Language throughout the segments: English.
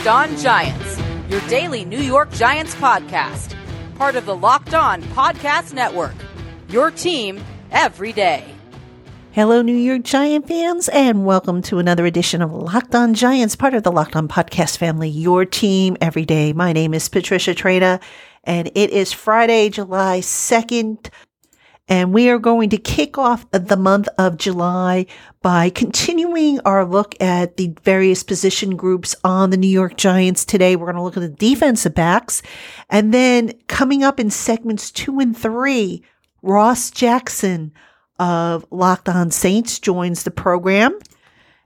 Locked On Giants, your daily New York Giants podcast, part of the Locked On Podcast Network. Your team every day. Hello, New York Giant fans, and welcome to another edition of Locked On Giants, part of the Locked On Podcast family, your team every day. My name is Patricia Traina, and it is Friday, July 2nd. And we are going to kick off the month of July by continuing our look at the various position groups on the New York Giants. Today, we're going to look at the defensive backs. And then coming up in segments two and three, Ross Jackson of Locked On Saints joins the program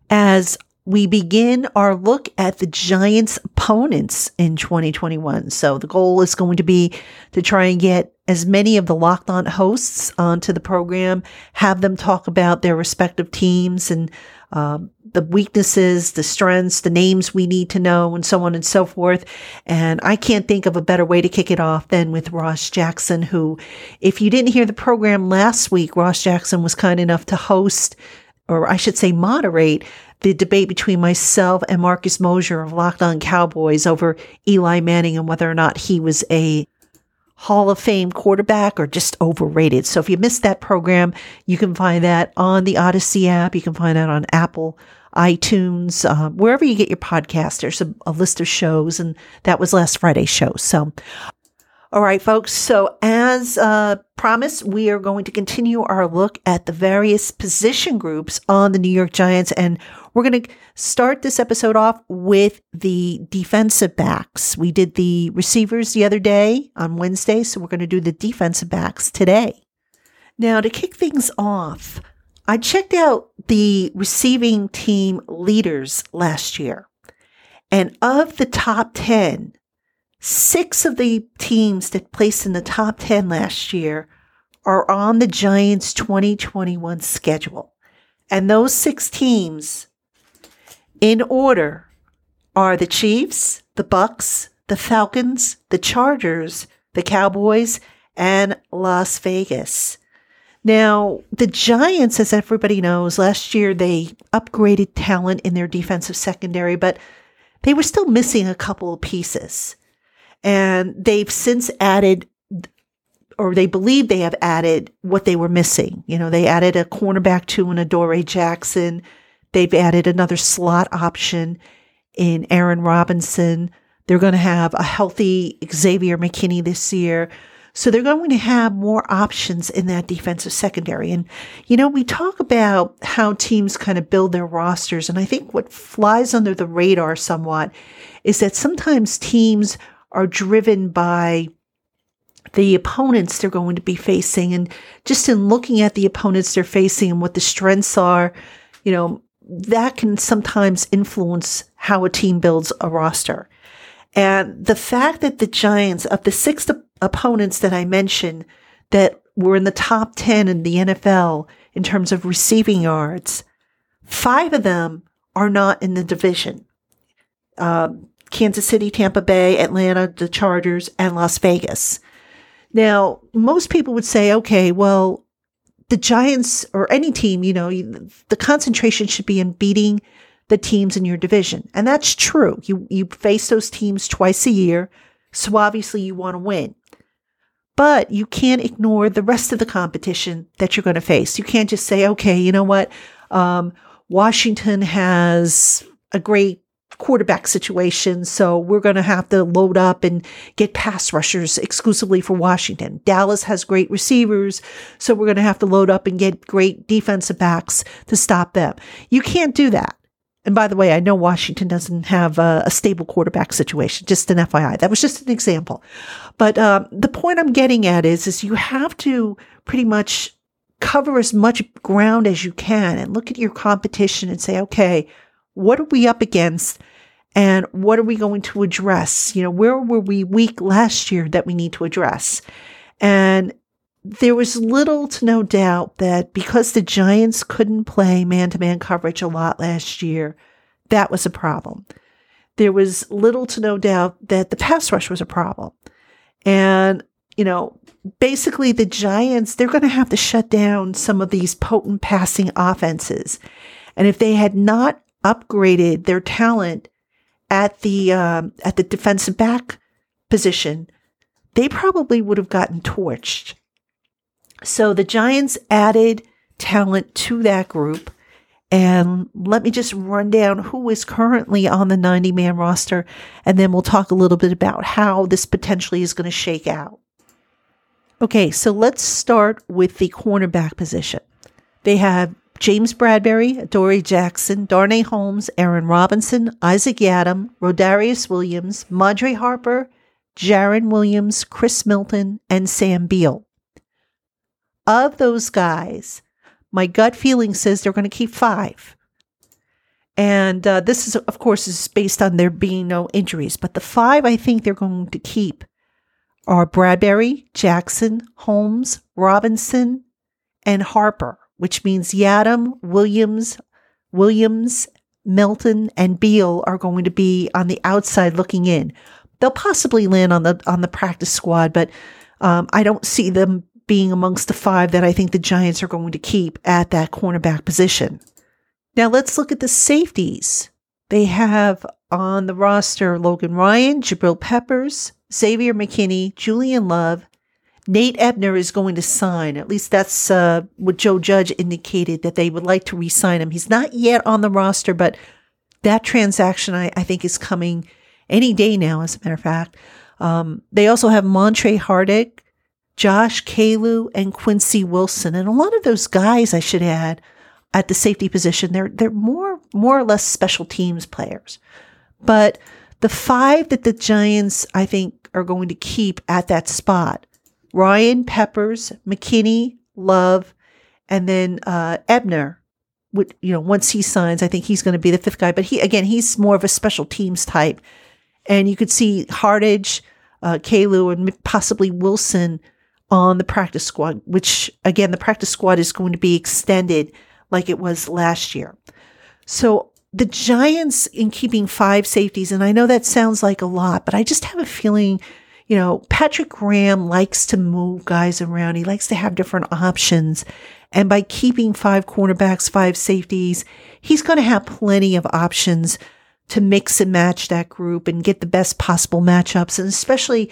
as we begin our look at the Giants' opponents in 2021. So the goal is going to be to try and get as many of the locked on hosts onto the program, have them talk about their respective teams and um, the weaknesses, the strengths, the names we need to know, and so on and so forth. And I can't think of a better way to kick it off than with Ross Jackson, who, if you didn't hear the program last week, Ross Jackson was kind enough to host, or I should say, moderate the debate between myself and Marcus Mosher of Locked On Cowboys over Eli Manning and whether or not he was a Hall of Fame quarterback or just overrated. So if you missed that program, you can find that on the Odyssey app. You can find that on Apple, iTunes, uh, wherever you get your podcast. There's a, a list of shows, and that was last Friday's show. So, all right, folks. So, as uh, promised, we are going to continue our look at the various position groups on the New York Giants. And we're going to start this episode off with the defensive backs. We did the receivers the other day on Wednesday. So, we're going to do the defensive backs today. Now, to kick things off, I checked out the receiving team leaders last year. And of the top 10, Six of the teams that placed in the top 10 last year are on the Giants 2021 schedule. And those six teams in order are the Chiefs, the Bucks, the Falcons, the Chargers, the Cowboys, and Las Vegas. Now, the Giants, as everybody knows, last year they upgraded talent in their defensive secondary, but they were still missing a couple of pieces. And they've since added, or they believe they have added what they were missing. You know, they added a cornerback to an Adoree Jackson. They've added another slot option in Aaron Robinson. They're going to have a healthy Xavier McKinney this year. So they're going to have more options in that defensive secondary. And, you know, we talk about how teams kind of build their rosters. And I think what flies under the radar somewhat is that sometimes teams are driven by the opponents they're going to be facing. And just in looking at the opponents they're facing and what the strengths are, you know, that can sometimes influence how a team builds a roster. And the fact that the Giants, of the six opponents that I mentioned that were in the top 10 in the NFL in terms of receiving yards, five of them are not in the division. Um, Kansas City, Tampa Bay, Atlanta, the Chargers, and Las Vegas. Now, most people would say, okay, well, the Giants or any team, you know, the concentration should be in beating the teams in your division. And that's true. You, you face those teams twice a year. So obviously you want to win. But you can't ignore the rest of the competition that you're going to face. You can't just say, okay, you know what? Um, Washington has a great quarterback situation. So we're going to have to load up and get pass rushers exclusively for Washington. Dallas has great receivers. So we're going to have to load up and get great defensive backs to stop them. You can't do that. And by the way, I know Washington doesn't have a, a stable quarterback situation. Just an FYI. That was just an example. But um, the point I'm getting at is, is you have to pretty much cover as much ground as you can and look at your competition and say, okay, what are we up against? And what are we going to address? You know, where were we weak last year that we need to address? And there was little to no doubt that because the Giants couldn't play man to man coverage a lot last year, that was a problem. There was little to no doubt that the pass rush was a problem. And, you know, basically the Giants, they're going to have to shut down some of these potent passing offenses. And if they had not upgraded their talent at the um, at the defensive back position, they probably would have gotten torched. So the Giants added talent to that group. And let me just run down who is currently on the 90 man roster, and then we'll talk a little bit about how this potentially is going to shake out. Okay, so let's start with the cornerback position. They have James Bradberry, Dory Jackson, Darnay Holmes, Aaron Robinson, Isaac Yiadom, Rodarius Williams, Madre Harper, Jarren Williams, Chris Milton, and Sam Beal. Of those guys, my gut feeling says they're going to keep five. And uh, this is, of course, is based on there being no injuries. But the five I think they're going to keep are Bradberry, Jackson, Holmes, Robinson, and Harper, which means Yiadom, Williams, Williams, Milton, and Beal are going to be on the outside looking in. They'll possibly land on the on the practice squad, but um, I don't see them being amongst the five that I think the Giants are going to keep at that cornerback position. Now let's look at the safeties. They have on the roster Logan Ryan, Jabril Peppers, Xavier McKinney, Julian Love. Nate Ebner is going to sign. At least that's uh, what Joe Judge indicated that they would like to re sign him. He's not yet on the roster, but that transaction I, I think is coming any day now, as a matter of fact. Um, they also have Montre Hartage, Josh Kalu, and Quincy Wilson. And a lot of those guys, I should add, at the safety position, they're they're more more or less special teams players. But the five that the Giants, I think, are going to keep at that spot Ryan Peppers, McKinney, Love, and then uh, Ebner. Would, you know, once he signs, I think he's going to be the fifth guy. But he, again, he's more of a special teams type. And you could see Hartage, uh, Kalu, and possibly Wilson on the practice squad, which again, the practice squad is going to be extended like it was last year. So the Giants in keeping five safeties, and I know that sounds like a lot, but I just have a feeling, you know, Patrick Graham likes to move guys around. He likes to have different options. And by keeping five cornerbacks, five safeties, he's going to have plenty of options to mix and match that group and get the best possible matchups. And especially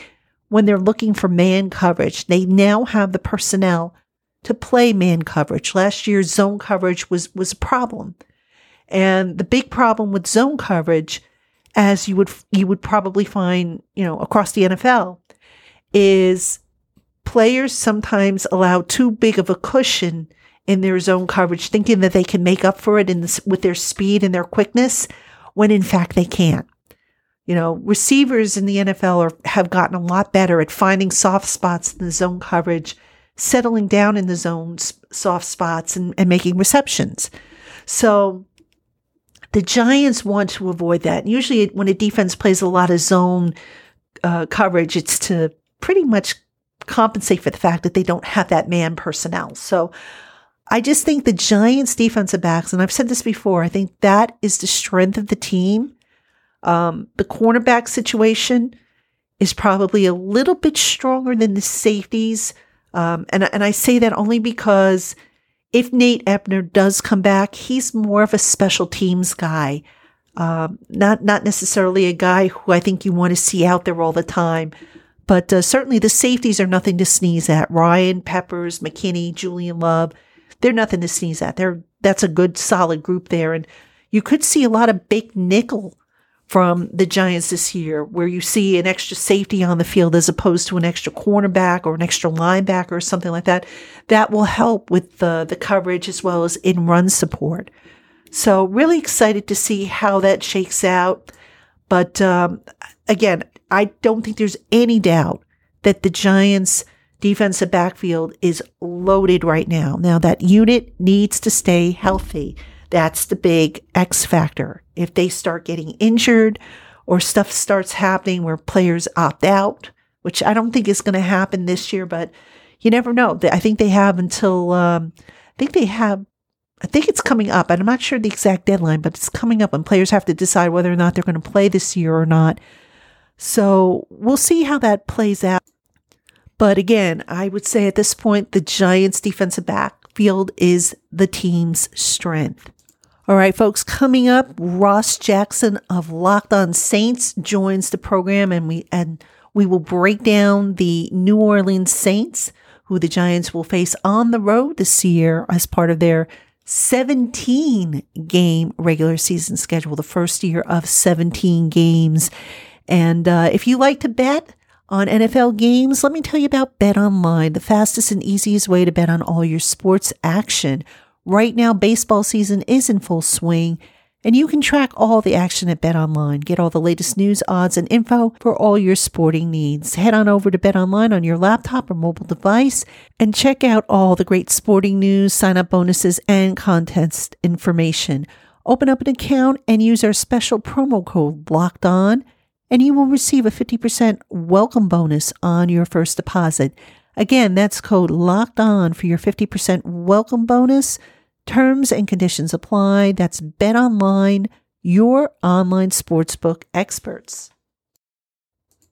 when they're looking for man coverage, they now have the personnel to play man coverage. Last year, zone coverage was, was a problem. And the big problem with zone coverage, as you would, you would probably find, you know, across the NFL is players sometimes allow too big of a cushion in their zone coverage, thinking that they can make up for it in with their speed and their quickness, when in fact they can't. You know, receivers in the NFL are, have gotten a lot better at finding soft spots in the zone coverage, settling down in the zone soft spots, and, and making receptions. So the Giants want to avoid that. Usually, when a defense plays a lot of zone uh, coverage, it's to pretty much compensate for the fact that they don't have that man personnel. So I just think the Giants' defensive backs, and I've said this before, I think that is the strength of the team. Um, the cornerback situation is probably a little bit stronger than the safeties. Um, and, and I say that only because if Nate Ebner does come back, he's more of a special teams guy. Um, not not necessarily a guy who I think you want to see out there all the time, but uh, certainly the safeties are nothing to sneeze at. Ryan Peppers, McKinney, Julian Love, they're nothing to sneeze at. They're that's a good solid group there, and you could see a lot of big nickel from the Giants this year, where you see an extra safety on the field as opposed to an extra cornerback or an extra linebacker or something like that. That will help with the, the coverage as well as in run support. So, really excited to see how that shakes out. But um, again, I don't think there's any doubt that the Giants' defensive backfield is loaded right now. Now, that unit needs to stay healthy. That's the big X factor. If they start getting injured or stuff starts happening where players opt out, which I don't think is going to happen this year, but you never know. I think they have until, um, I think they have, I think it's coming up. And I'm not sure the exact deadline, but it's coming up and players have to decide whether or not they're going to play this year or not. So we'll see how that plays out. But again, I would say at this point, the Giants defensive backfield is the team's strength. All right, folks, coming up, Ross Jackson of Locked On Saints joins the program and we and we will break down the New Orleans Saints, who the Giants will face on the road this year as part of their 17 game regular season schedule, the first year of 17 games. And uh, if you like to bet on NFL games, let me tell you about Bet Online, the fastest and easiest way to bet on all your sports action. Right now, baseball season is in full swing, and you can track all the action at Bet Online. Get all the latest news, odds, and info for all your sporting needs. Head on over to Bet Online on your laptop or mobile device and check out all the great sporting news, sign up bonuses, and contest information. Open up an account and use our special promo code Locked On, and you will receive a 50% welcome bonus on your first deposit. Again, that's code locked on for your 50% welcome bonus. Terms and conditions apply. That's Bet Online, your online sportsbook experts.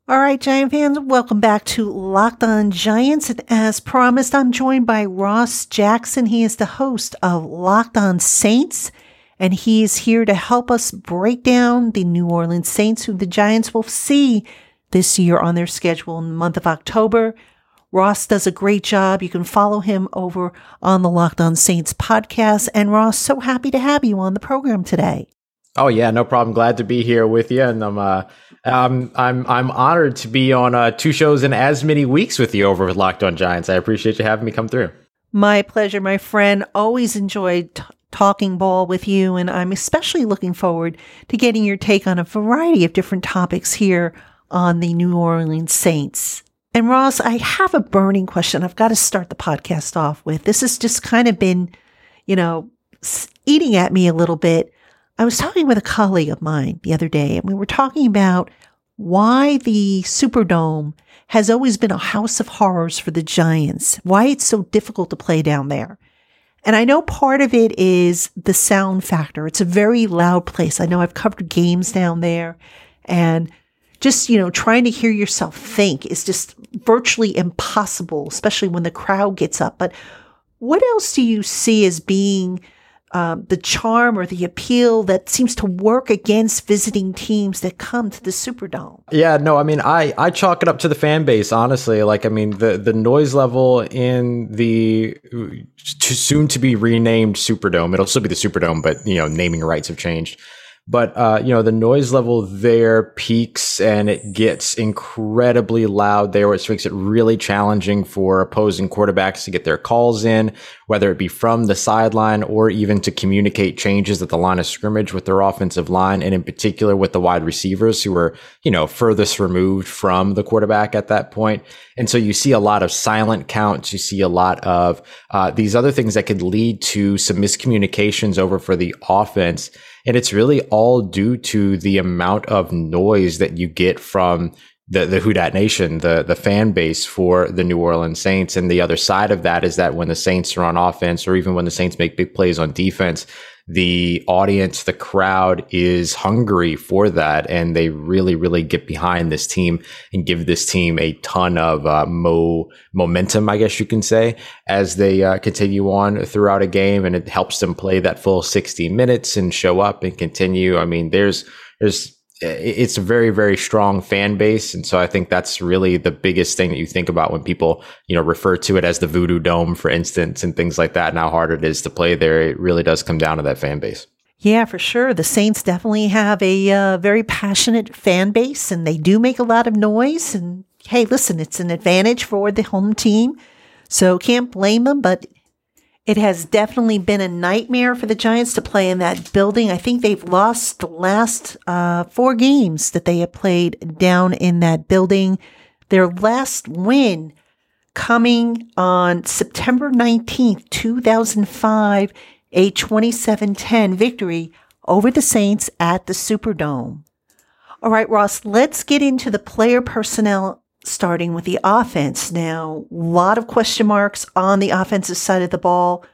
All right, Giant fans, welcome back to Locked On Giants. And as promised, I'm joined by Ross Jackson. He is the host of Locked On Saints, and he is here to help us break down the New Orleans Saints, who the Giants will see this year on their schedule in the month of October. Ross does a great job. You can follow him over on the Locked On Saints podcast. And Ross, so happy to have you on the program today. Oh yeah, no problem. Glad to be here with you, and I'm uh, um, I'm I'm honored to be on uh, two shows in as many weeks with you over with Locked On Giants. I appreciate you having me come through. My pleasure, my friend. Always enjoyed t- talking ball with you, and I'm especially looking forward to getting your take on a variety of different topics here on the New Orleans Saints. And Ross, I have a burning question. I've got to start the podcast off with. This has just kind of been, you know, eating at me a little bit. I was talking with a colleague of mine the other day, and we were talking about why the Superdome has always been a house of horrors for the Giants, why it's so difficult to play down there. And I know part of it is the sound factor. It's a very loud place. I know I've covered games down there and just, you know, trying to hear yourself think is just virtually impossible, especially when the crowd gets up. But what else do you see as being um, the charm or the appeal that seems to work against visiting teams that come to the Superdome? Yeah, no, I mean, I I chalk it up to the fan base, honestly. Like, I mean, the the noise level in the soon to be renamed Superdome. It'll still be the Superdome, but you know, naming rights have changed but uh, you know the noise level there peaks and it gets incredibly loud there which makes it really challenging for opposing quarterbacks to get their calls in whether it be from the sideline or even to communicate changes at the line of scrimmage with their offensive line and in particular with the wide receivers who are you know furthest removed from the quarterback at that point. And so you see a lot of silent counts. You see a lot of uh, these other things that could lead to some miscommunications over for the offense and it's really all due to the amount of noise that you get from the, the Who Dat Nation, the, the fan base for the New Orleans Saints. And the other side of that is that when the Saints are on offense or even when the Saints make big plays on defense, the audience, the crowd is hungry for that. And they really, really get behind this team and give this team a ton of uh, mo- momentum, I guess you can say, as they uh, continue on throughout a game. And it helps them play that full 60 minutes and show up and continue. I mean, there's, there's, it's a very very strong fan base and so i think that's really the biggest thing that you think about when people you know refer to it as the voodoo dome for instance and things like that and how hard it is to play there it really does come down to that fan base yeah, for sure. The Saints definitely have a uh, very passionate fan base and they do make a lot of noise. And hey, listen, it's an advantage for the home team. So can't blame them. But it has definitely been a nightmare for the Giants to play in that building. I think they've lost the last uh, four games that they have played down in that building. Their last win coming on September 19th, 2005, a 27 10 victory over the Saints at the Superdome. All right, Ross, let's get into the player personnel starting with the offense. Now, a lot of question marks on the offensive side of the ball.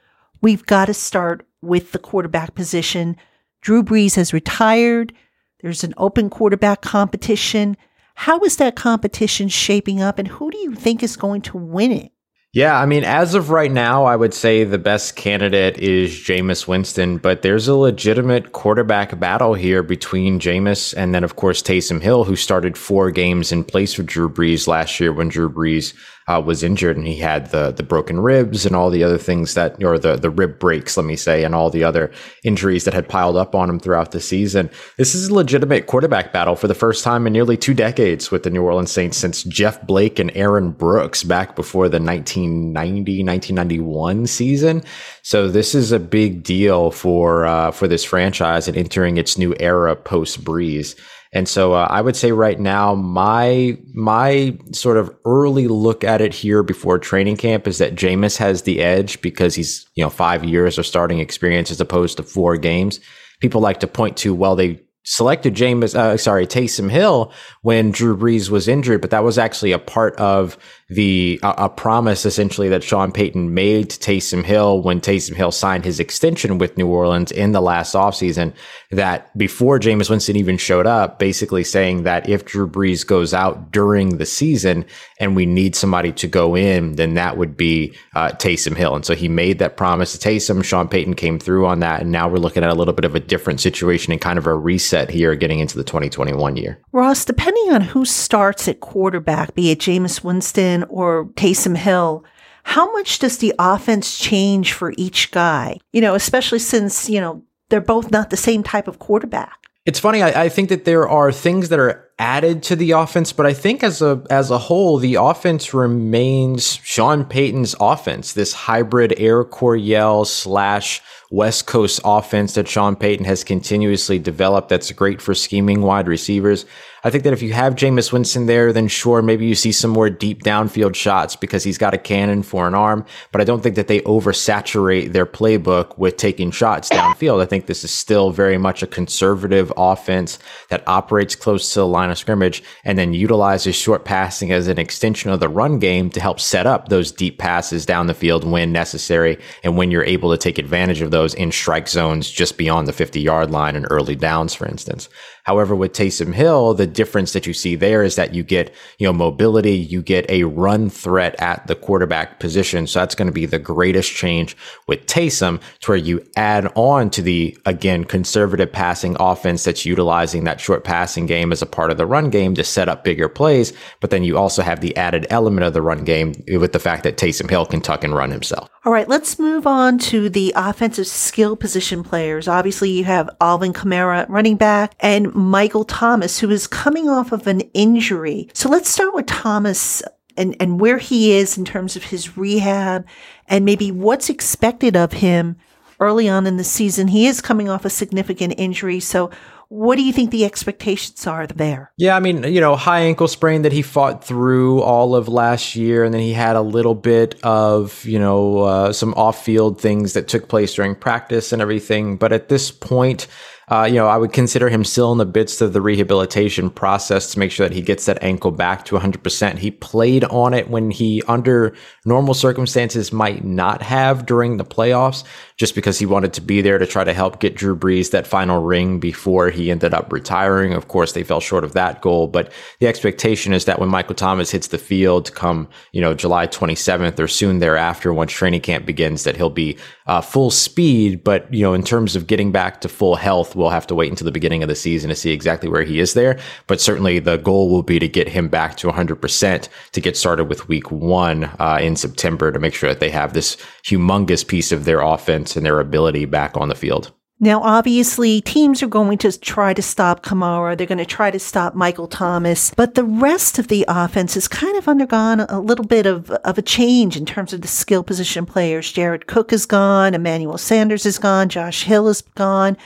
We've got to start with the quarterback position. Drew Brees has retired. There's an open quarterback competition. How is that competition shaping up, and who do you think is going to win it? Yeah, I mean, as of right now, I would say the best candidate is Jameis Winston, but there's a legitimate quarterback battle here between Jameis and then, of course, Taysom Hill, who started four games in place of Drew Brees last year when Drew Brees uh, was injured and he had the the broken ribs and all the other things that, or the the rib breaks, let me say, and all the other injuries that had piled up on him throughout the season. This is a legitimate quarterback battle for the first time in nearly two decades with the New Orleans Saints since Jeff Blake and Aaron Brooks back before the 1990 1991 season. So this is a big deal for uh, for this franchise and entering its new era post Brees. And so uh, I would say right now, my my sort of early look at it here before training camp is that Jameis has the edge because he's you know five years of starting experience as opposed to four games. People like to point to well they selected Jameis, uh, sorry, Taysom Hill when Drew Brees was injured, but that was actually a part of the a promise essentially that Sean Payton made to Taysom Hill when Taysom Hill signed his extension with New Orleans in the last offseason that before Jameis Winston even showed up, basically saying that if Drew Brees goes out during the season and we need somebody to go in, then that would be uh, Taysom Hill. And so he made that promise to Taysom. Sean Payton came through on that. And now we're looking at a little bit of a different situation and kind of a reset here getting into the 2021 year. Ross, depending on who starts at quarterback, be it Jameis Winston, or Taysom Hill, how much does the offense change for each guy? You know, especially since, you know, they're both not the same type of quarterback. It's funny. I, I, think that there are things that are added to the offense, but I think as a as a whole, the offense remains Sean Payton's offense. This hybrid Air Coryell slash West Coast offense that Sean Payton has continuously developed. That's great for scheming wide receivers. I think that if you have Jameis Winston there, then sure, maybe you see some more deep downfield shots because he's got a cannon for an arm. But I don't think that they oversaturate their playbook with taking shots downfield. I think this is still very much a conservative offense that operates close to the line of scrimmage and then utilizes short passing as an extension of the run game to help set up those deep passes down the field when necessary and when you're able to take advantage of those in strike zones just beyond the 50 yard line and early downs, for instance. However, with Taysom Hill, the difference that you see there is that you get, you know, mobility, you get a run threat at the quarterback position. So that's going to be the greatest change with Taysom to where you add on to the, again, conservative passing offense that's utilizing that short passing game as a part of the run game to set up bigger plays. But then you also have the added element of the run game with the fact that Taysom Hill can tuck and run himself. All right, let's move on to the offensive skill position players. Obviously, you have Alvin Kamara running back and Michael Thomas, who is coming off of an injury. So let's start with Thomas and, and where he is in terms of his rehab and maybe what's expected of him early on in the season. He is coming off a significant injury. So what do you think the expectations are there? Yeah, I mean, you know, high ankle sprain that he fought through all of last year, and then he had a little bit of, you know, uh, some off field things that took place during practice and everything. But at this point, uh, you know, I would consider him still in the midst of the rehabilitation process to make sure that he gets that ankle back to 100%. He played on it when he, under normal circumstances, might not have during the playoffs, just because he wanted to be there to try to help get Drew Brees that final ring before he ended up retiring. Of course, they fell short of that goal, but the expectation is that when Michael Thomas hits the field come, you know, July 27th or soon thereafter, once training camp begins, that he'll be uh, full speed. But, you know, in terms of getting back to full health, we'll have to wait until the beginning of the season to see exactly where he is there. But certainly the goal will be to get him back to 100% to get started with week one uh, in September to make sure that they have this humongous piece of their offense and their ability back on the field. Now, obviously, teams are going to try to stop Kamara. They're going to try to stop Michael Thomas. But the rest of the offense has kind of undergone a little bit of, of a change in terms of the skill position players. Jared Cook is gone. Emmanuel Sanders is gone. Josh Hill is gone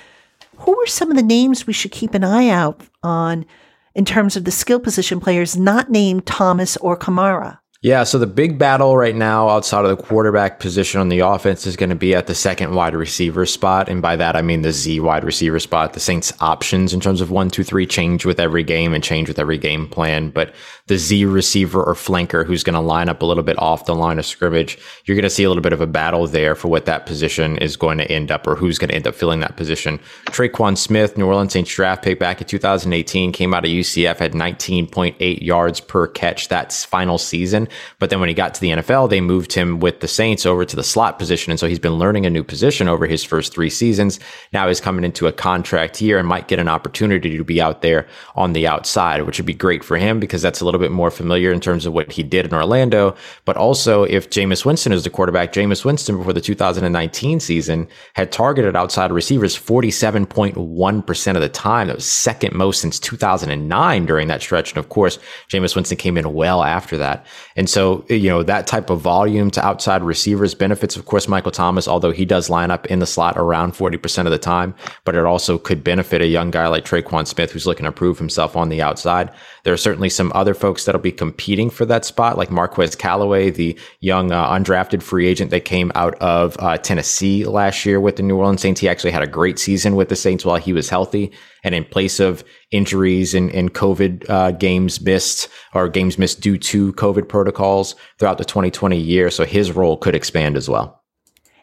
who are some of the names we should keep an eye out on in terms of the skill position players not named Thomas or Kamara? Yeah, so the big battle right now outside of the quarterback position on the offense is going to be at the second wide receiver spot. And by that, I mean the Z wide receiver spot. The Saints' options in terms of one, two, three change with every game and change with every game plan. But the Z receiver or flanker who's going to line up a little bit off the line of scrimmage, you're going to see a little bit of a battle there for what that position is going to end up or who's going to end up filling that position. Tre'Quan Smith, New Orleans Saints draft pick back in 2018, came out of UCF, had 19.8 yards per catch that final season. But then when he got to the NFL, they moved him with the Saints over to the slot position. And so he's been learning a new position over his first three seasons. Now he's coming into a contract here and might get an opportunity to be out there on the outside, which would be great for him because that's a little bit more familiar in terms of what he did in Orlando. But also, if Jameis Winston is the quarterback, Jameis Winston before the 2019 season had targeted outside receivers 47.1% of the time. That was second most since 2009 during that stretch. And of course, Jameis Winston came in well after that. And so, you know, that type of volume to outside receivers benefits, of course, Michael Thomas, although he does line up in the slot around 40% of the time, but it also could benefit a young guy like Tre'Quan Smith who's looking to prove himself on the outside. There are certainly some other folks that'll be competing for that spot, like Marquez Callaway, the young uh, undrafted free agent that came out of uh, Tennessee last year with the New Orleans Saints. He actually had a great season with the Saints while he was healthy. And in place of injuries and, and COVID uh, games missed or games missed due to COVID protocols throughout the 2020 year. So his role could expand as well.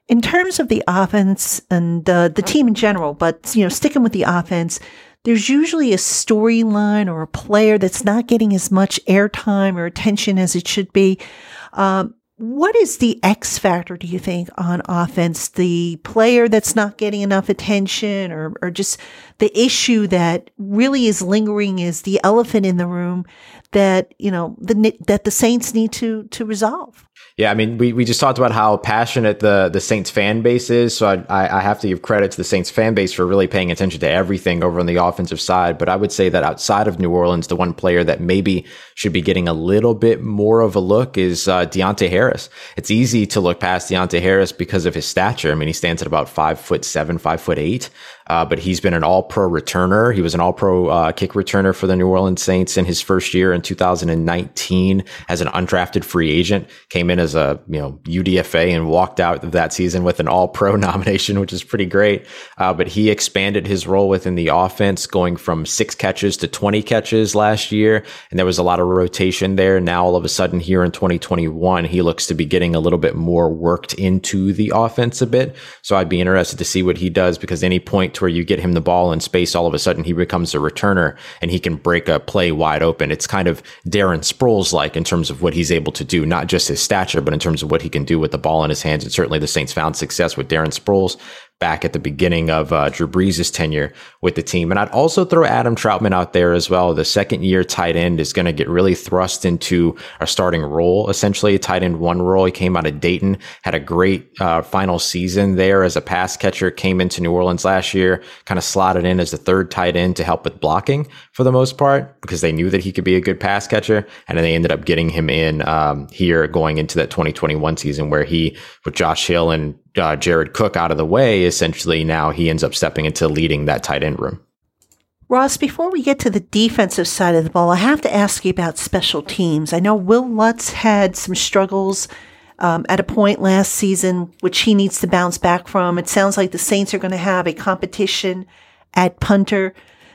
In terms of the offense and uh, the team in general, but you know, sticking with the offense, there's usually a storyline or a player that's not getting as much airtime or attention as it should be. Um, what is the X factor, do you think, on offense? The player that's not getting enough attention or, or just the issue that really is lingering is the elephant in the room that, you know, the, that the Saints need to, to resolve? Yeah, I mean, we, we just talked about how passionate the, the Saints fan base is. So I, I have to give credit to the Saints fan base for really paying attention to everything over on the offensive side. But I would say that outside of New Orleans, the one player that maybe should be getting a little bit more of a look is uh, Deonte Harris. It's easy to look past Deonte Harris because of his stature. I mean, he stands at about five foot seven, five foot eight. Uh, but he's been an all pro returner. He was an all pro uh, kick returner for the New Orleans Saints in his first year in 2019 as an undrafted free agent. Came in as a, you know, UDFA and walked out of that season with an all pro nomination, which is pretty great. Uh, but he expanded his role within the offense, going from six catches to 20 catches last year. And there was a lot of rotation there. Now, all of a sudden, here in 2021, he looks to be getting a little bit more worked into the offense a bit. So I'd be interested to see what he does because any point to where you get him the ball in space, all of a sudden he becomes a returner and he can break a play wide open. It's kind of Darren Sproles like in terms of what he's able to do, not just his stature, but in terms of what he can do with the ball in his hands. And certainly the Saints found success with Darren Sproles back at the beginning of uh, Drew Brees' tenure with the team. And I'd also throw Adam Trautman out there as well. The second year tight end is going to get really thrust into a starting role, essentially a tight end one role. He came out of Dayton, had a great uh, final season there as a pass catcher, came into New Orleans last year, kind of slotted in as the third tight end to help with blocking for the most part because they knew that he could be a good pass catcher. And then they ended up getting him in um, here going into that 2021 season where he, with Josh Hill and uh, Jared Cook out of the way, essentially now he ends up stepping into leading that tight end room. Ross, before we get to the defensive side of the ball, I have to ask you about special teams. I know Wil Lutz had some struggles um, at a point last season, which he needs to bounce back from. It sounds like the Saints are going to have a competition at punter.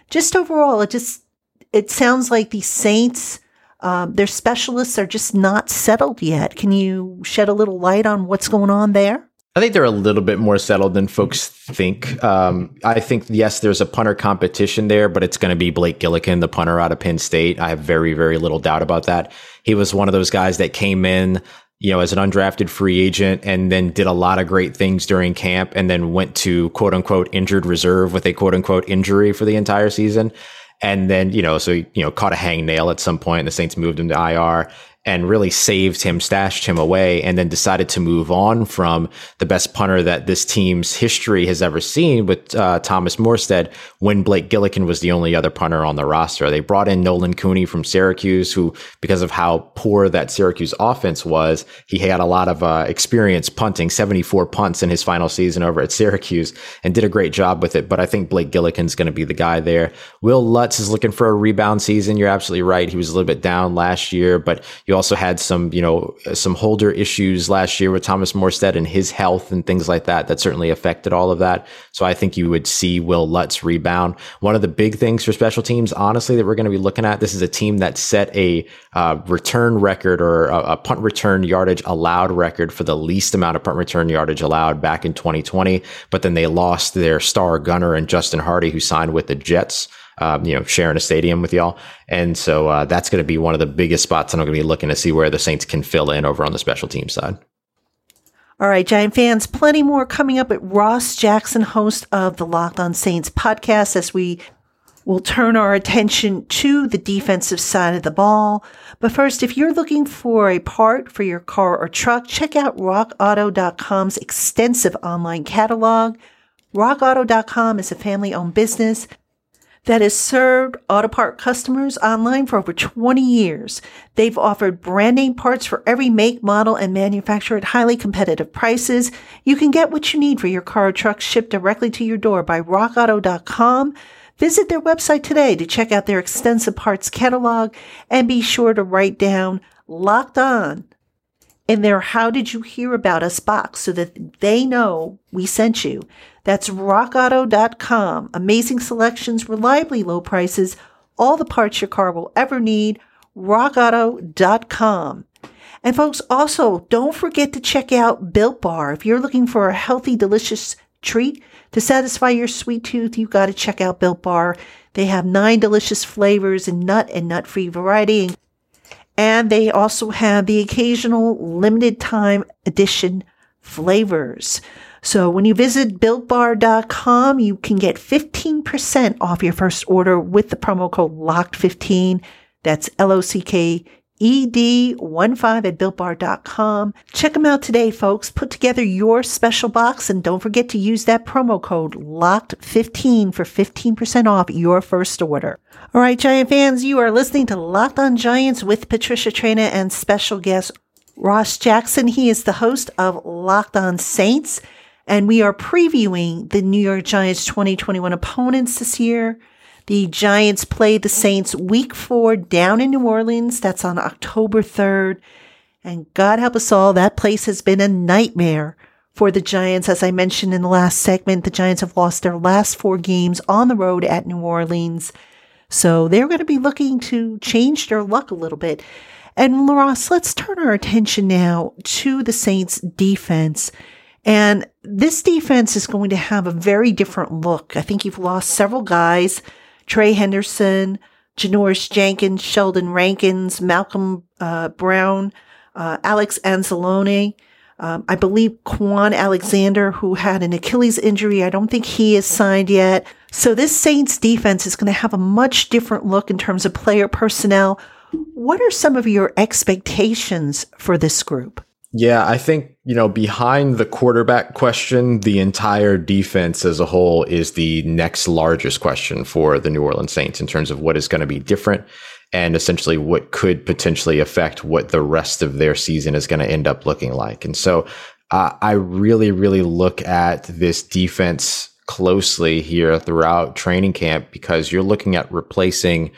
Just overall, it just it sounds like the Saints, um, their specialists are just not settled yet. Can you shed a little light on what's going on there? I think they're a little bit more settled than folks think. Um, I think, yes, there's a punter competition there, but it's going to be Blake Gillikin, the punter out of Penn State. I have very, very little doubt about that. He was one of those guys that came in, you know, as an undrafted free agent and then did a lot of great things during camp and then went to quote unquote injured reserve with a quote unquote injury for the entire season. And then, you know, so, you know, caught a hangnail at some point. And the Saints moved him to IR and really saved him, stashed him away, and then decided to move on from the best punter that this team's history has ever seen with uh, Thomas Morstead when Blake Gillikin was the only other punter on the roster. They brought in Nolan Cooney from Syracuse, who, because of how poor that Syracuse offense was, he had a lot of uh, experience punting, 74 punts in his final season over at Syracuse, and did a great job with it. But I think Blake Gillikin's going to be the guy there. Wil Lutz is looking for a rebound season. You're absolutely right. He was a little bit down last year, but you you also had some, you know, some holder issues last year with Thomas Morstead and his health and things like that. That certainly affected all of that. So I think you would see Wil Lutz rebound. One of the big things for special teams, honestly, that we're going to be looking at, this is a team that set a uh, return record or a, a punt return yardage allowed record for the least amount of punt return yardage allowed back in 2020. But then they lost their star gunner and Justin Hardee, who signed with the Jets um, you know, sharing a stadium with y'all. And so uh, that's going to be one of the biggest spots, and I'm going to be looking to see where the Saints can fill in over on the special team side. All right, Giant fans, plenty more coming up at Ross Jackson, host of the Locked On Saints podcast, as we will turn our attention to the defensive side of the ball. But first, if you're looking for a part for your car or truck, check out rockauto.com's extensive online catalog. RockAuto.com is a family owned business that has served auto part customers online for over 20 years. They've offered brand name parts for every make, model, and manufacturer at highly competitive prices. You can get what you need for your car or truck shipped directly to your door by rockauto.com. Visit their website today to check out their extensive parts catalog and be sure to write down locked on in their How Did You Hear About Us box so that they know we sent you. That's rockauto.com. Amazing selections, reliably low prices, all the parts your car will ever need. rockauto.com. And folks, also don't forget to check out Built Bar. If you're looking for a healthy, delicious treat to satisfy your sweet tooth, you've got to check out Built Bar. They have nine delicious flavors and nut and nut free variety. And they also have the occasional limited time edition flavors. So when you visit builtbar.com, you can get 15% off your first order with the promo code LOCKED15. That's L-O-C-K ED15 at builtbar.com. Check them out today, folks. Put together your special box and don't forget to use that promo code LOCKED15 for 15% off your first order. All right, Giant fans, you are listening to Locked on Giants with Patricia Traina and special guest Ross Jackson. He is the host of Locked on Saints, and we are previewing the New York Giants 2021 opponents this year. The Giants play the Saints week four down in New Orleans. That's on October 3rd. And God help us all, that place has been a nightmare for the Giants. As I mentioned in the last segment, the Giants have lost their last four games on the road at New Orleans. So they're going to be looking to change their luck a little bit. And Ross, let's turn our attention now to the Saints defense. And this defense is going to have a very different look. I think you've lost several guys. Trey Hendrickson, Janoris Jenkins, Sheldon Rankins, Malcolm uh, Brown, uh, Alex Anzalone. Um, I believe Kwon Alexander, who had an Achilles injury, I don't think he is signed yet. So this Saints defense is going to have a much different look in terms of player personnel. What are some of your expectations for this group? Yeah, I think, you know, behind the quarterback question, the entire defense as a whole is the next largest question for the New Orleans Saints in terms of what is going to be different and essentially what could potentially affect what the rest of their season is going to end up looking like. And so uh, I really, really look at this defense closely here throughout training camp because you're looking at replacing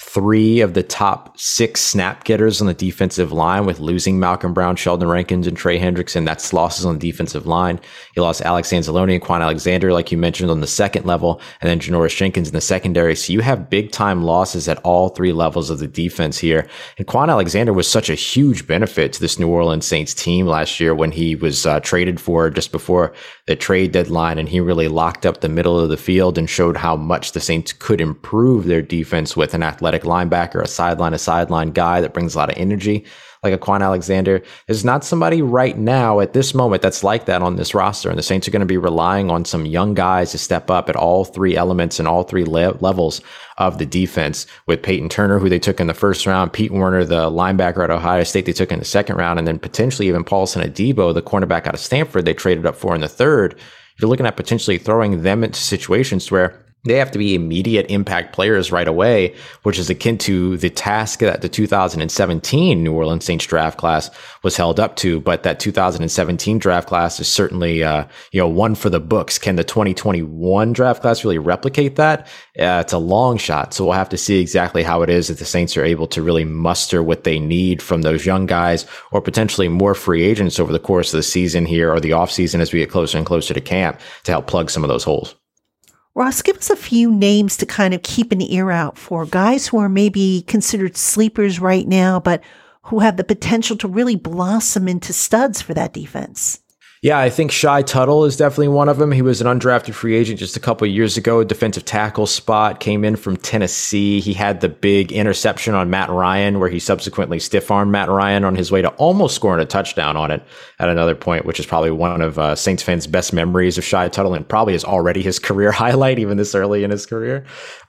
three of the top six snap getters on the defensive line with losing Malcolm Brown, Sheldon Rankins, and Trey Hendrickson. That's losses on the defensive line. You lost Alex Anzalone and Kwon Alexander, like you mentioned, on the second level, and then Janoris Jenkins in the secondary. So you have big time losses at all three levels of the defense here. And Kwon Alexander was such a huge benefit to this New Orleans Saints team last year when he was uh, traded for just before the trade deadline, and he really locked up the middle of the field and showed how much the Saints could improve their defense with an athletic linebacker, a sideline to sideline guy that brings a lot of energy, like a Kwon Alexander. There's not somebody right now at this moment that's like that on this roster. And the Saints are going to be relying on some young guys to step up at all three elements and all three le- levels of the defense with Peyton Turner, who they took in the first round, Pete Werner, the linebacker at Ohio State, they took in the second round, and then potentially even Paulson Adebo, the cornerback out of Stanford, they traded up for in the third. You're looking at potentially throwing them into situations where they have to be immediate impact players right away, which is akin to the task that the 2017 New Orleans Saints draft class was held up to. But that 2017 draft class is certainly, uh, you know, one for the books. Can the 2021 draft class really replicate that? Uh, it's a long shot. So we'll have to see exactly how it is if the Saints are able to really muster what they need from those young guys or potentially more free agents over the course of the season here or the offseason as we get closer and closer to camp to help plug some of those holes. Ross, give us a few names to kind of keep an ear out for guys who are maybe considered sleepers right now, but who have the potential to really blossom into studs for that defense. Yeah, I think Shy Tuttle is definitely one of them. He was an undrafted free agent just a couple years ago, defensive tackle spot, came in from Tennessee. He had the big interception on Matt Ryan, where he subsequently stiff armed Matt Ryan on his way to almost scoring a touchdown on it at another point, which is probably one of uh, Saints fans' best memories of Shy Tuttle and probably is already his career highlight, even this early in his career.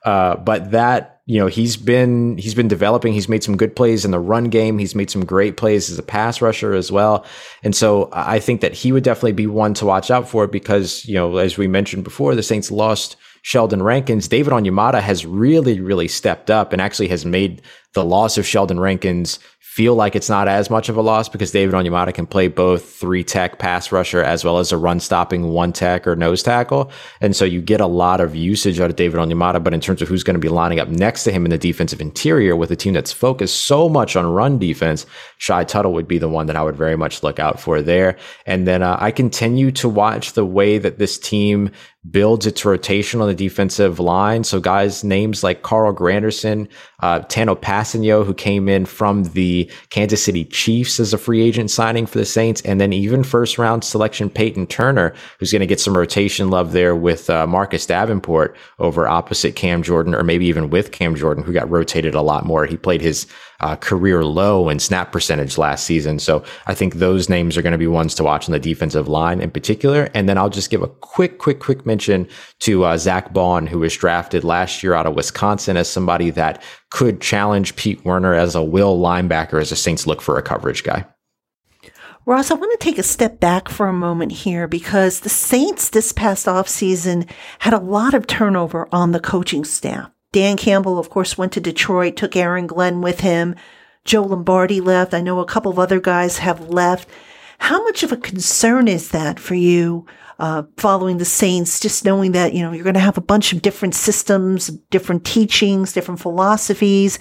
Uh, but that you know he's been he's been developing. He's made some good plays in the run game. He's made some great plays as a pass rusher as well. And so i think that he would definitely be one to watch out for because you know as we mentioned before the saints lost sheldon rankins. David onyemata has really really stepped up and actually has made the loss of sheldon rankins feel like it's not as much of a loss because David Onyemata can play both three tech pass rusher as well as a run stopping one tech or nose tackle. And so you get a lot of usage out of David Onyemata. But in terms of who's going to be lining up next to him in the defensive interior with a team that's focused so much on run defense, Shy Tuttle would be the one that I would very much look out for there. And then uh, I continue to watch the way that this team builds its rotation on the defensive line. So guys, names like Carl Granderson, uh, Tanoh Kpassagnon, who came in from the Kansas City Chiefs as a free agent signing for the Saints, and then even first round selection Peyton Turner, who's going to get some rotation love there with uh, Marcus Davenport over opposite Cam Jordan, or maybe even with Cam Jordan, who got rotated a lot more. He played his uh, career low in snap percentage last season. So I think those names are going to be ones to watch on the defensive line in particular. And then I'll just give a quick, quick, quick mention to uh, Zack Baun, who was drafted last year out of Wisconsin as somebody that could challenge Pete Werner as a will linebacker as the Saints look for a coverage guy. Ross, I want to take a step back for a moment here because the Saints this past offseason had a lot of turnover on the coaching staff. Dan Campbell, of course, went to Detroit, took Aaron Glenn with him. Joe Lombardi left. I know a couple of other guys have left. How much of a concern is that for you, uh, following the Saints, just knowing that, you know, you're going to have a bunch of different systems, different teachings, different philosophies.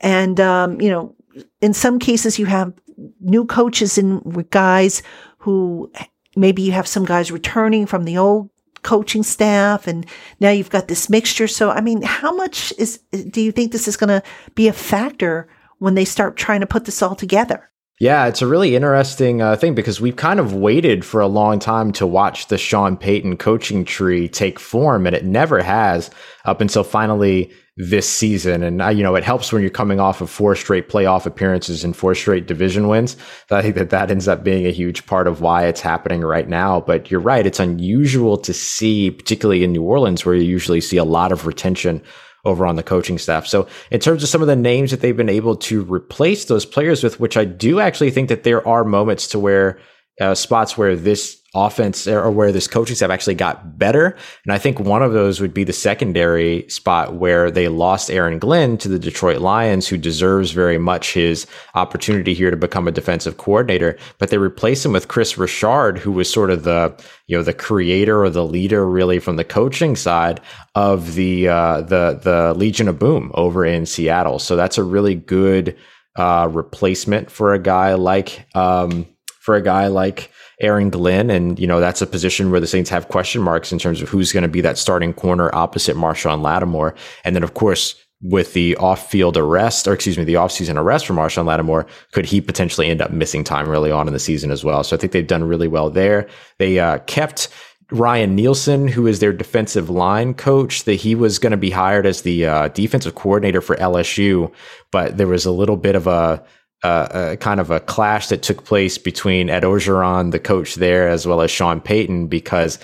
And, um, you know, in some cases you have new coaches and guys who maybe you have some guys returning from the old coaching staff and now you've got this mixture. So, I mean, how much is, do you think this is going to be a factor when they start trying to put this all together? Yeah, it's a really interesting uh, thing because we've kind of waited for a long time to watch the Sean Payton coaching tree take form, and it never has up until finally this season. And, uh, you know, it helps when you're coming off of four straight playoff appearances and four straight division wins. I think that that ends up being a huge part of why it's happening right now. But you're right. It's unusual to see, particularly in New Orleans, where you usually see a lot of retention over on the coaching staff. So in terms of some of the names that they've been able to replace those players with, which I do actually think that there are moments to where uh, spots where this offense or where this coaching staff actually got better. And I think one of those would be the secondary spot where they lost Aaron Glenn to the Detroit Lions, who deserves very much his opportunity here to become a defensive coordinator. But they replaced him with Kris Richard, who was sort of the, you know, the creator or the leader really from the coaching side of the, uh, the, the Legion of Boom over in Seattle. So that's a really good, uh, replacement for a guy like, um, for a guy like Aaron Glenn. And, you know, that's a position where the Saints have question marks in terms of who's going to be that starting corner opposite Marshon Lattimore. And then, of course, with the off-field arrest, or excuse me, the off-season arrest for Marshon Lattimore, could he potentially end up missing time early on in the season as well? So I think they've done really well there. They uh, kept Ryan Nielsen, who is their defensive line coach, that he was going to be hired as the uh, defensive coordinator for LSU, but there was a little bit of a a kind of a clash that took place between Ed Orgeron, the coach there, as well as Sean Payton, because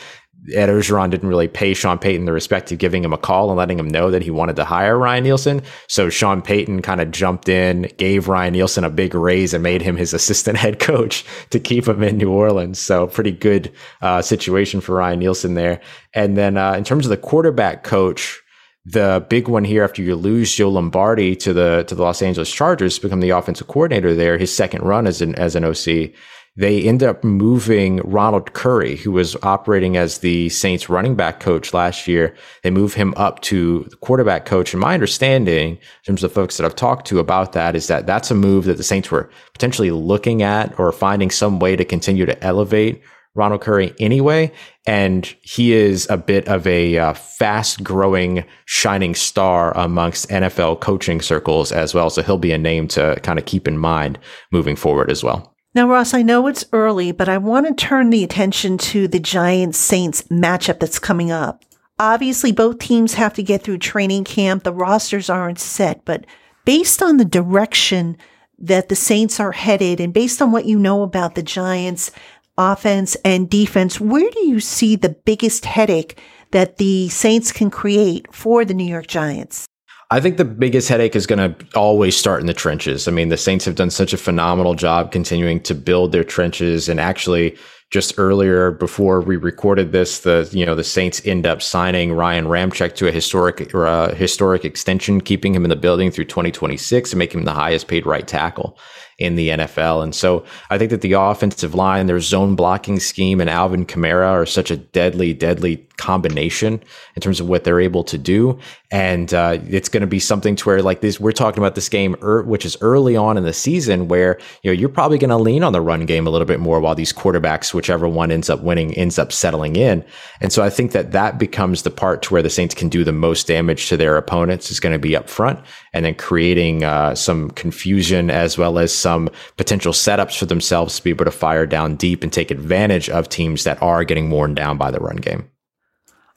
Ed Orgeron didn't really pay Sean Payton the respect of giving him a call and letting him know that he wanted to hire Ryan Nielsen. So Sean Payton kind of jumped in, gave Ryan Nielsen a big raise, and made him his assistant head coach to keep him in New Orleans. So pretty good uh, situation for Ryan Nielsen there. And then uh, in terms of the quarterback coach, the big one here after you lose Joe Lombardi to the to the Los Angeles Chargers to become the offensive coordinator there, his second run as an as an OC, they end up moving Ronald Curry, who was operating as the Saints running back coach last year. They move him up to the quarterback coach. And my understanding, in terms of folks that I've talked to about that, is that that's a move that the Saints were potentially looking at or finding some way to continue to elevate Ronald Curry anyway. And he is a bit of a uh, fast growing shining star amongst NFL coaching circles as well. So he'll be a name to kind of keep in mind moving forward as well. Now, Ross, I know it's early, but I want to turn the attention to the Giants Saints matchup that's coming up. Obviously, both teams have to get through training camp. The rosters aren't set, but based on the direction that the Saints are headed and based on what you know about the Giants offense and defense, where do you see the biggest headache that the Saints can create for the New York Giants? I think the biggest headache is going to always start in the trenches. I mean, the Saints have done such a phenomenal job continuing to build their trenches and actually just earlier before we recorded this, the you know the Saints end up signing Ryan Ramczyk to a historic uh, historic extension, keeping him in the building through 2026 and making him the highest paid right tackle in the NFL. And so I think that the offensive line, their zone blocking scheme, and Alvin Kamara are such a deadly, deadly combination in terms of what they're able to do. And uh, it's going to be something to where like this, we're talking about this game, er, which is early on in the season where, you know, you're probably going to lean on the run game a little bit more while these quarterbacks, whichever one ends up winning, ends up settling in. And so I think that that becomes the part to where the Saints can do the most damage to their opponents is going to be up front and then creating uh, some confusion as well as some potential setups for themselves to be able to fire down deep and take advantage of teams that are getting worn down by the run game.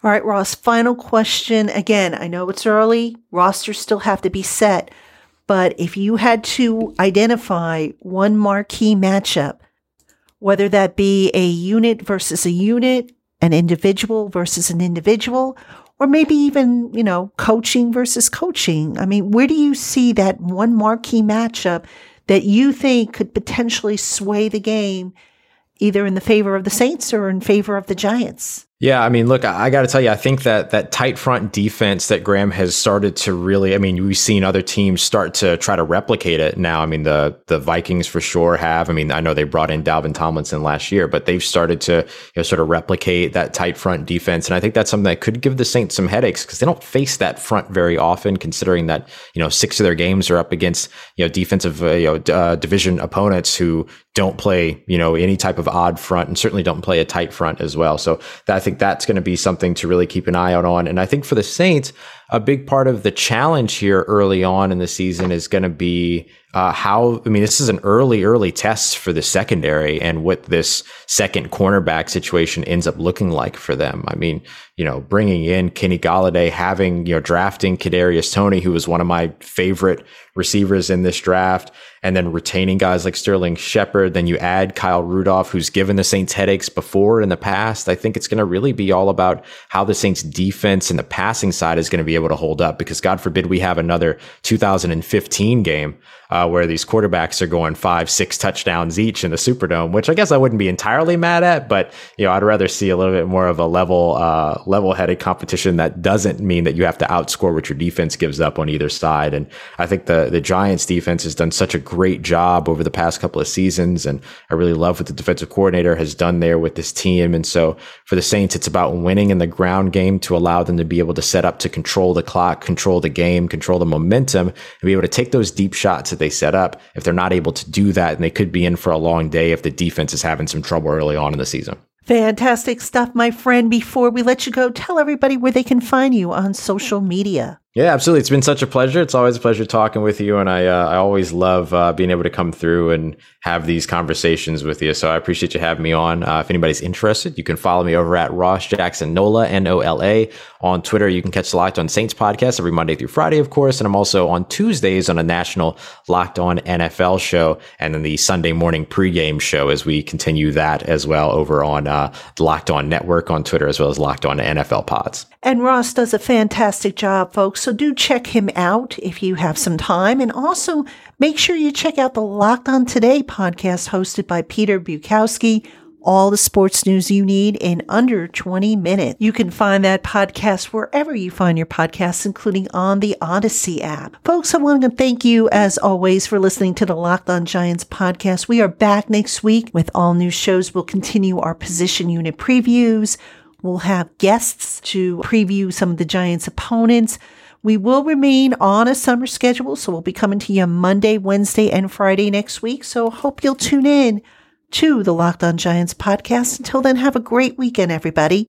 All right, Ross, final question. Again, I know it's early, rosters still have to be set, but if you had to identify one marquee matchup, whether that be a unit versus a unit, an individual versus an individual, or maybe even, you know, coaching versus coaching. I mean, where do you see that one marquee matchup that you think could potentially sway the game either in the favor of the Saints or in favor of the Giants? Yeah, I mean, look, I, got to tell you, I think that that tight front defense that Graham has started to really, I mean, we've seen other teams start to try to replicate it now. I mean, the the Vikings for sure have. I mean, I know they brought in Dalvin Tomlinson last year, but they've started to you know sort of replicate that tight front defense, and I think that's something that could give the Saints some headaches because they don't face that front very often, considering that you know six of their games are up against you know defensive uh, you know uh, division opponents who don't play you know any type of odd front and certainly don't play a tight front as well. So that think that's going to be something to really keep an eye out on. And I think for the Saints, a big part of the challenge here early on in the season is going to be uh, how. I mean, this is an early, early test for the secondary and what this second cornerback situation ends up looking like for them. I mean, you know, bringing in Kenny Golladay, having you know, drafting Kadarius Toney, who was one of my favorite receivers in this draft and then retaining guys like Sterling Shepard. Then you add Kyle Rudolph, who's given the Saints headaches before in the past. I think it's going to really be all about how the Saints defense and the passing side is going to be able to hold up because God forbid we have another 2015 game uh, where these quarterbacks are going five, six touchdowns each in the Superdome, which I guess I wouldn't be entirely mad at, but you know, I'd rather see a little bit more of a level, uh, level-headed competition that doesn't mean that you have to outscore what your defense gives up on either side. And I think the the Giants defense has done such a great job over the past couple of seasons, and I really love what the defensive coordinator has done there with this team. And so for the Saints, it's about winning in the ground game to allow them to be able to set up to control the clock, control the game, control the momentum, and be able to take those deep shots that they set up. If they're not able to do that, and they could be in for a long day if the defense is having some trouble early on in the season. Fantastic stuff, my friend. Before we let you go, tell everybody where they can find you on social media. Yeah, absolutely. It's been such a pleasure. It's always a pleasure talking with you, and I uh, I always love uh, being able to come through and have these conversations with you. So I appreciate you having me on. Uh, if anybody's interested, you can follow me over at Ross Jackson Nola N O L A on Twitter. You can catch the Locked On Saints podcast every Monday through Friday, of course, and I'm also on Tuesdays on a national Locked On NFL show, and then the Sunday morning pregame show as we continue that as well over on uh, Locked On Network on Twitter as well as Locked On NFL Pods. And Ross does a fantastic job, folks. So do check him out if you have some time. And also make sure you check out the Locked On Today podcast hosted by Peter Bukowski. All the sports news you need in under 20 minutes. You can find that podcast wherever you find your podcasts, including on the Odyssey app. Folks, I want to thank you as always for listening to the Locked On Giants podcast. We are back next week with all new shows. We'll continue our position unit previews. We'll have guests to preview some of the Giants' opponents. We will remain on a summer schedule, so we'll be coming to you Monday, Wednesday, and Friday next week. So hope you'll tune in to the Locked On Giants podcast. Until then, have a great weekend, everybody.